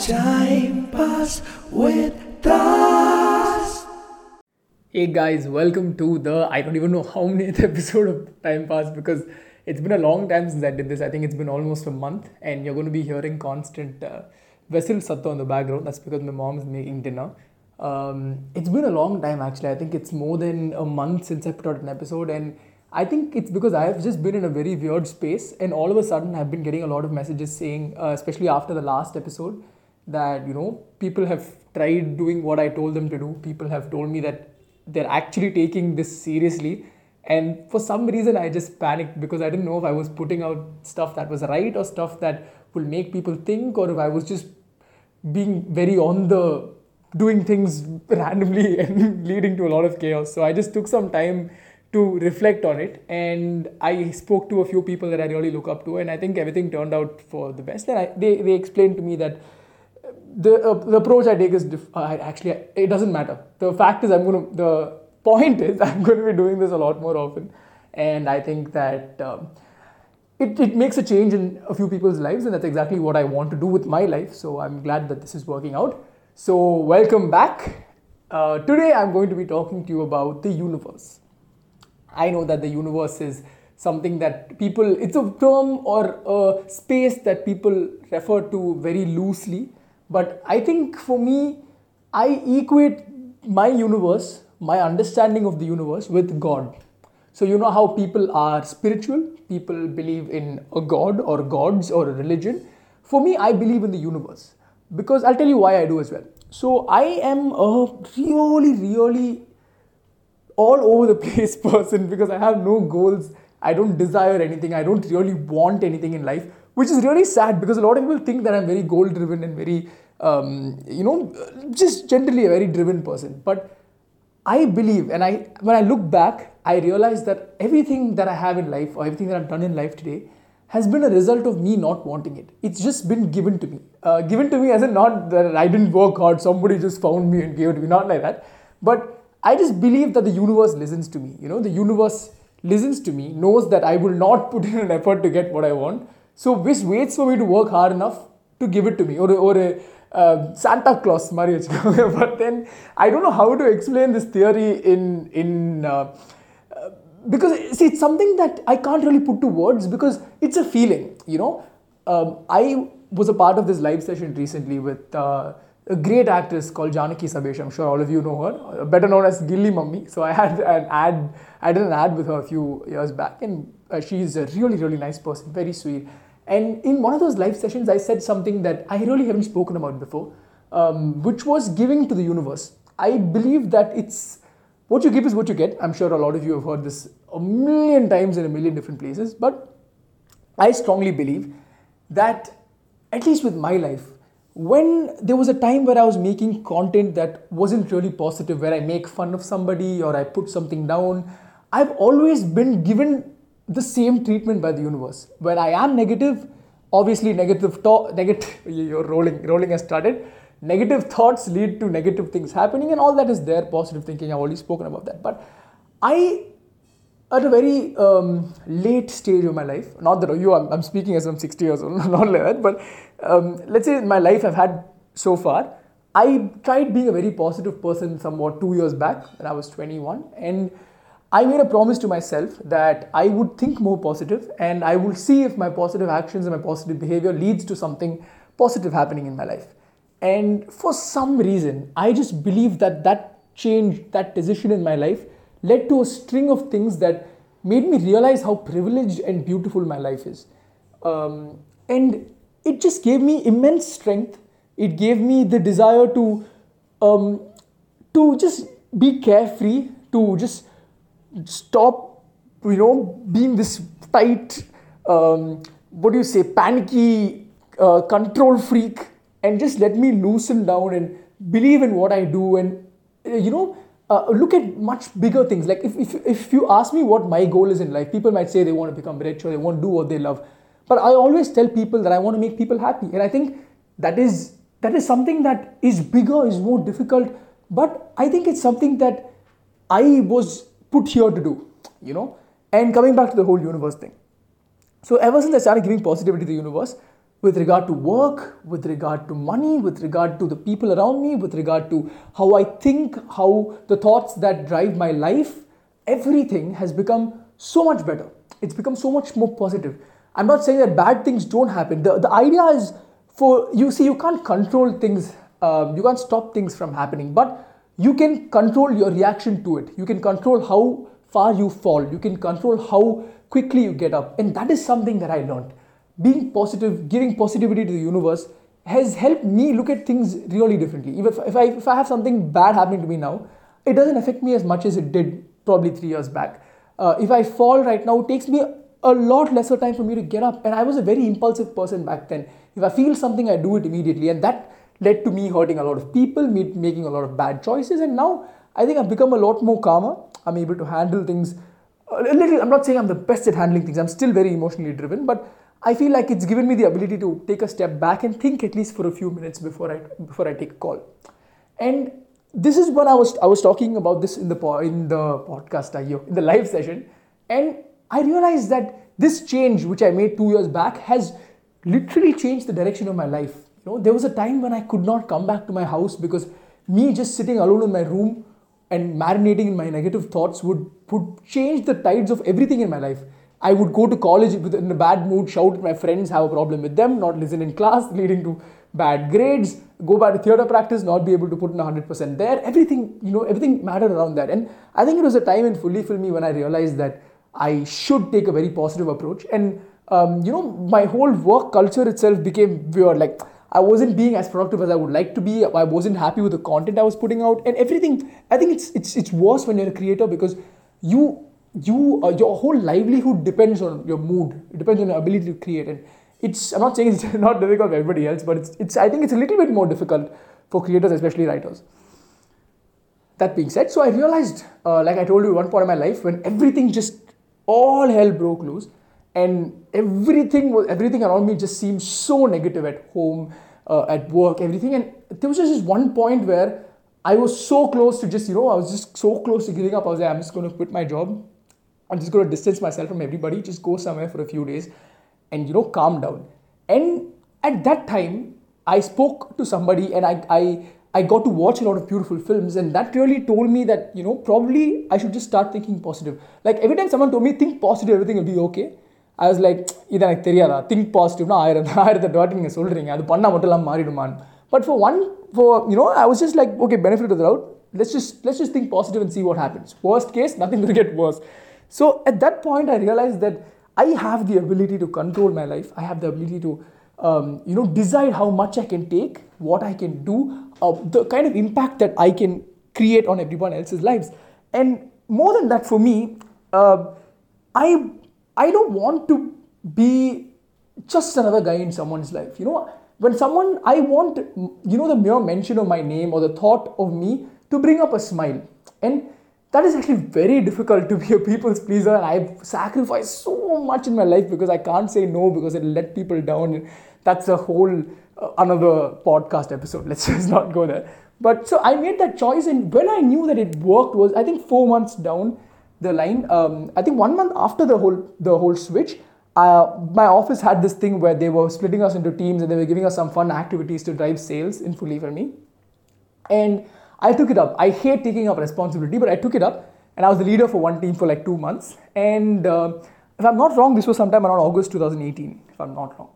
Timepass with Das. Hey guys, welcome to the I don't even know how many episode of Timepass because it's been a long time since I did this. I think it's been almost a month, and you're going to be hearing constant uh, vessel satta in the background. That's because my mom is making dinner. Um, it's been a long time actually. I think it's more than a month since I put out an episode, and I think it's because I've just been in a very weird space, and all of a sudden I've been getting a lot of messages saying, uh, especially after the last episode, that you know people have tried doing what I told them to do. People have told me that they're actually taking this seriously, and for some reason I just panicked because I didn't know if I was putting out stuff that was right or stuff that will make people think, or if I was just being very on the doing things randomly and leading to a lot of chaos. So I just took some time to reflect on it and i spoke to a few people that i really look up to and i think everything turned out for the best and I, they, they explained to me that the, uh, the approach i take is diff- uh, actually it doesn't matter. The fact is i'm to the point is i'm to be doing this a lot more often. And i think that um, it, it makes a change in a few people's lives and that's exactly what i want to do with my life. So i'm glad that this is working out. So welcome back. Uh, today i'm going to be talking to you about the universe. I know that the universe is something that people, it's a term or a space that people refer to very loosely. But I think for me, I equate my universe, my understanding of the universe with God. So, you know how people are spiritual, people believe in a God or gods or a religion. For me, I believe in the universe because I'll tell you why I do as well. So, I am a really, really all over the place person because I have no goals. I don't desire anything. I don't really want anything in life, which is really sad because a lot of people think that I'm very goal driven and very, um, you know, just generally a very driven person. But I believe, and I when I look back, I realize that everything that I have in life or everything that I've done in life today has been a result of me not wanting it. It's just been given to me. Uh, given to me as in not that I didn't work hard, somebody just found me and gave it to me, not like that. But I just believe that the universe listens to me. You know, the universe listens to me, knows that I will not put in an effort to get what I want. So just waits for me to work hard enough to give it to me. Or, or a uh, Santa Claus, marriage. but then I don't know how to explain this theory in in uh, uh, because see it's something that I can't really put to words because it's a feeling. You know, um, I was a part of this live session recently with uh, a great actress called Janaki Sabesh. I'm sure all of you know her, better known as Ghilli Mummy. So I had an ad, I did an ad with her a few years back, and uh, she's a really, really nice person, very sweet. And in one of those live sessions, I said something that I really haven't spoken about before, um, which was giving to the universe. I believe that it's what you give is what you get. I'm sure a lot of you have heard this a million times in a million different places, but I strongly believe that, at least with my life, when there was a time where I was making content that wasn't really positive, where I make fun of somebody or I put something down, I've always been given the same treatment by the universe. When I am negative, obviously negative thought, negative, you're rolling, rolling has started. Negative thoughts lead to negative things happening, and all that is there. Positive thinking, I've already spoken about that. But I at a very um, late stage of my life, not that you, I'm, I'm speaking as I'm 60 years old, not like that, but um, let's say in my life I've had so far, I tried being a very positive person somewhat two years back when I was 21, and I made a promise to myself that I would think more positive and I will see if my positive actions and my positive behavior leads to something positive happening in my life. And for some reason, I just believe that that change, that decision in my life led to a string of things that made me realize how privileged and beautiful my life is. Um, and it just gave me immense strength. It gave me the desire to, um, to just be carefree, to just stop, you know, being this tight, um, what do you say, panicky uh, control freak, and just let me loosen down and believe in what I do and, uh, you know, uh, look at much bigger things. Like if, if, if you ask me what my goal is in life, people might say they want to become rich or they want to do what they love. But I always tell people that I want to make people happy. And I think that is that is something that is bigger, is more difficult. But I think it's something that I was put here to do, you know. And coming back to the whole universe thing. So ever since I started giving positivity to the universe, with regard to work, with regard to money, with regard to the people around me, with regard to how I think, how the thoughts that drive my life, everything has become so much better. It's become so much more positive. I'm not saying that bad things don't happen. The, the idea is for you see, you can't control things, um, you can't stop things from happening, but you can control your reaction to it. You can control how far you fall, you can control how quickly you get up. And that is something that I learned. Being positive, giving positivity to the universe has helped me look at things really differently. Even if, if, I, if I have something bad happening to me now, it doesn't affect me as much as it did probably three years back. Uh, if I fall right now, it takes me a lot lesser time for me to get up. And I was a very impulsive person back then. If I feel something, I do it immediately. And that led to me hurting a lot of people, me making a lot of bad choices. And now I think I've become a lot more calmer. I'm able to handle things a little. I'm not saying I'm the best at handling things. I'm still very emotionally driven, but I feel like it's given me the ability to take a step back and think at least for a few minutes before I before I take a call. And this is when I was I was talking about this in the in the podcast in the live session, and I realized that this change which I made two years back has literally changed the direction of my life. You know, there was a time when I could not come back to my house because me just sitting alone in my room and marinating in my negative thoughts would, would change the tides of everything in my life. I would go to college in a bad mood, shout at my friends, have a problem with them, not listen in class, leading to bad grades, go back to theater practice, not be able to put in 100% there. Everything, you know, everything mattered around that. And I think it was a time in Fully Filmy when I realized that I should take a very positive approach. And, um, you know, my whole work culture itself became weird. Like, I wasn't being as productive as I would like to be. I wasn't happy with the content I was putting out, and everything. I think it's it's it's worse when you're a creator because you you uh, your whole livelihood depends on your mood. It depends on your ability to create, and it's. I'm not saying it's not difficult for everybody else, but it's it's. I think it's a little bit more difficult for creators, especially writers. That being said, so I realized, uh, like I told you, one point in my life when everything just all hell broke loose and everything was everything around me just seemed so negative at home uh, at work everything. And there was just one point where i was so close to just you know i was just so close to giving up. I was like i'm just going to quit my job. I'm just going to distance myself from everybody. Just go somewhere for a few days and you know calm down. And at that time i spoke to somebody and i i I got to watch a lot of beautiful films, and that really told me that you know probably I should just start thinking positive. Like every time someone told me think positive, everything will be okay. I was like இது எனக்கு தெரியாதா think பாசிட்டிவ்னா ஆயிரம் ஆயிரத்தி dot நீங்கள் சொல்கிறீங்க அது பண்ணால் மட்டும் இல்லாமல் மாறிடுமான் but for one for you know I was just like okay benefit of out let's just let's just think positive and see what happens. Worst case, nothing will get worse. So at that point, I realized that I have the ability to control my life. I have the ability to um, you know decide how much I can take, what I can do, uh, the kind of impact that I can create on everyone else's lives. And more than that, for me, uh, I I don't want to be just another guy in someone's life. You know, when someone, I want, you know, the mere mention of my name or the thought of me to bring up a smile. And that is actually very difficult to be a people's pleaser. And I've sacrificed so much in my life because I can't say no because it'll let people down. That's a whole uh, another podcast episode. Let's just not go there. But so I made that choice, and when I knew that it worked was I think four months down the line. Um, I think one month after the whole the whole switch, uh, my office had this thing where they were splitting us into teams and they were giving us some fun activities to drive sales in Fully Filmy. And I took it up. I hate taking up responsibility, but I took it up, and I was the leader for one team for like two months. And uh, if I'm not wrong, this was sometime around August 2018. If I'm not wrong,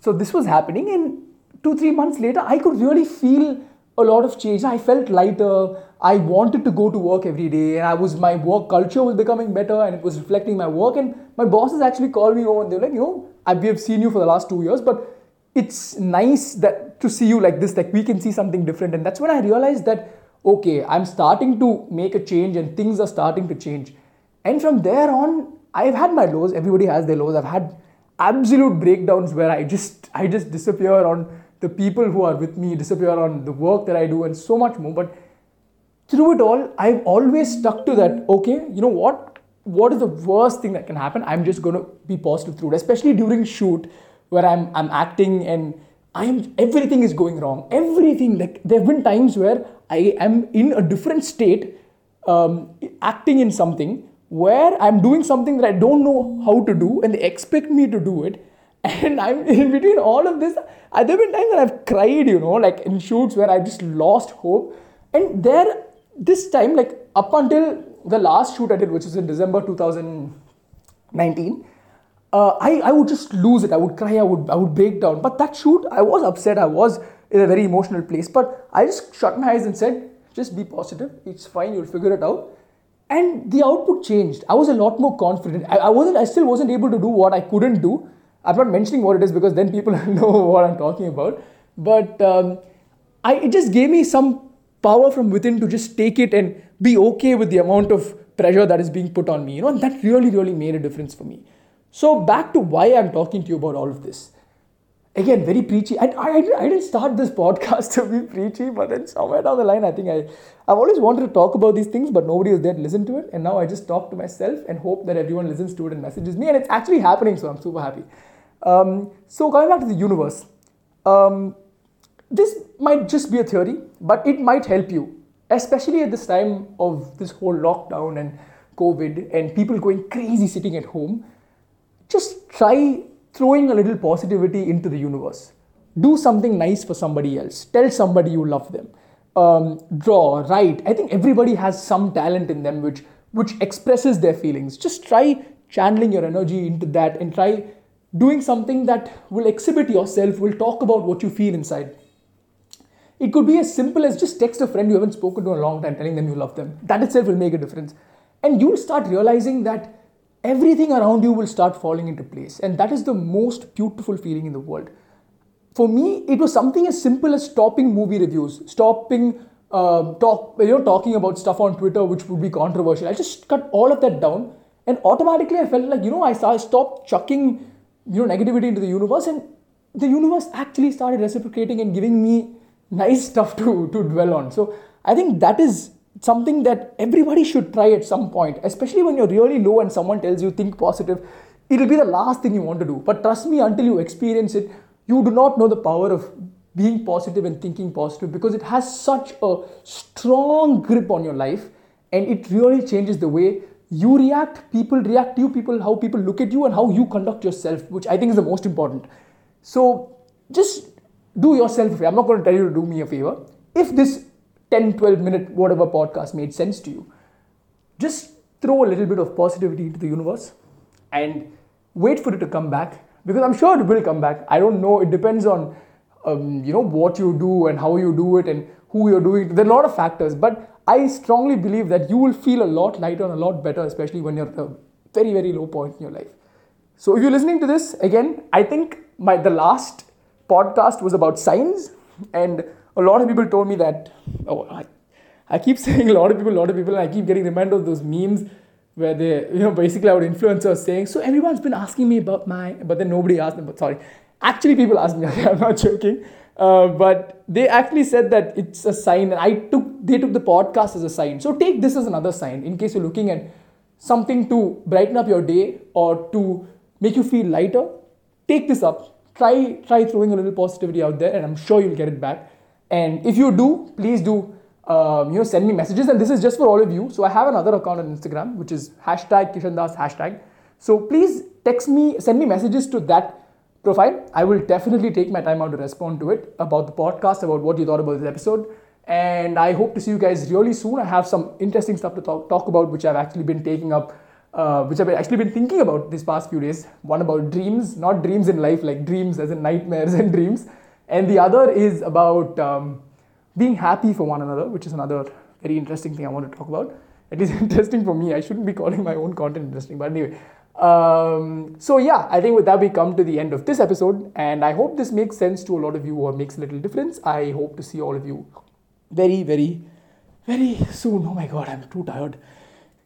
so this was happening, and two three months later, I could really feel a lot of change. I felt lighter. I wanted to go to work every day, and I was my work culture was becoming better, and it was reflecting my work. And my bosses actually called me over, and they're like, you know, I, we have seen you for the last two years, but it's nice that to see you like this. Like we can see something different, and that's when I realized that okay, I'm starting to make a change, and things are starting to change. And from there on, I've had my lows. Everybody has their lows. I've had absolute breakdowns where I just I just disappear on the people who are with me, disappear on the work that I do, and so much more. But through it all, I've always stuck to that. Okay, you know what? What is the worst thing that can happen? I'm just going to be positive through it, especially during shoot where I'm I'm acting and I'm everything is going wrong. Everything like there have been times where I am in a different state, um, acting in something where I'm doing something that I don't know how to do, and they expect me to do it, And I'm in between all of this. uh, There have been times that I've cried, you know, like in shoots where I just lost hope. And there, this time, like up until the last shoot I did, which was in December 2019, uh, I, I would just lose it. I would cry. I would I would break down. But that shoot, I was upset. I was in a very emotional place. But I just shut my eyes and said, just be positive. It's fine. You'll figure it out. And the output changed. I was a lot more confident. I, I wasn't. I still wasn't able to do what I couldn't do. I'm not mentioning what it is because then people know what I'm talking about. But um, I, it just gave me some power from within to just take it and be okay with the amount of pressure that is being put on me. You know, and that really, really made a difference for me. So back to why I'm talking to you about all of this. Again, very preachy. I, I, I didn't start this podcast to be preachy, but then somewhere down the line, I think I, I've always wanted to talk about these things, but nobody was there to listen to it. And now I just talk to myself and hope that everyone listens to it and messages me. And it's actually happening, so I'm super happy. Um, so coming back to the universe, um, this might just be a theory, but it might help you, especially at this time of this whole lockdown and COVID and people going crazy sitting at home. Just try throwing a little positivity into the universe. Do something nice for somebody else. Tell somebody you love them. Um, draw, write. I think everybody has some talent in them which which expresses their feelings. Just try channeling your energy into that and try doing something that will exhibit yourself, will talk about what you feel inside. It could be as simple as just text a friend you haven't spoken to in a long time, telling them you love them. That itself will make a difference. And you'll start realizing that everything around you will start falling into place. And that is the most beautiful feeling in the world. For me, it was something as simple as stopping movie reviews, stopping uh, talk, you know, talking about stuff on Twitter which would be controversial. I just cut all of that down, and automatically I felt like you know I started stopped chucking you know negativity into the universe, and the universe actually started reciprocating and giving me nice stuff to to dwell on. So I think that is something that everybody should try at some point, especially when you're really low and someone tells you think positive. It'll be the last thing you want to do. But trust me, until you experience it, you do not know the power of being positive and thinking positive because it has such a strong grip on your life and it really changes the way you react, people react to you, people how people look at you and how you conduct yourself, which I think is the most important. So just do yourself a favor. I'm not going to tell you to do me a favor. If this 10, 12 minute whatever podcast made sense to you, just throw a little bit of positivity into the universe and wait for it to come back because I'm sure it will come back. I don't know. It depends on um, you know what you do and how you do it and who you're doing. it. There are a lot of factors, but I strongly believe that you will feel a lot lighter and a lot better, especially when you're at a very very low point in your life. So if you're listening to this again, I think my the last podcast was about signs, and a lot of people told me that. Oh, I, I keep saying a lot of people, a lot of people, and I keep getting reminded of those memes where they, you know, basically our influencers saying, so everyone's been asking me about my, but then nobody asked them. But sorry, actually people asked me. I'm not joking. Uh, but they actually said that it's a sign, and I took they took the podcast as a sign. So take this as another sign in case you're looking at something to brighten up your day or to make you feel lighter. Take this up. Try try throwing a little positivity out there, and I'm sure you'll get it back. And if you do, please do um, you know send me messages. And this is just for all of you. So I have another account on Instagram, which is hashtag Kishendas hashtag. So please text me, send me messages to that profile. I will definitely take my time out to respond to it about the podcast, about what you thought about this episode. And I hope to see you guys really soon. I have some interesting stuff to talk, talk about, which I've actually been taking up, uh, which I've actually been thinking about these past few days. One about dreams, not dreams in life, like dreams as in nightmares and dreams. And the other is about um, being happy for one another, which is another very interesting thing I want to talk about. At least interesting for me. I shouldn't be calling my own content interesting, but anyway. Um, so yeah, I think with that we come to the end of this episode, and I hope this makes sense to a lot of you or makes a little difference. I hope to see all of you very, very, very soon. Oh my god, I'm too tired.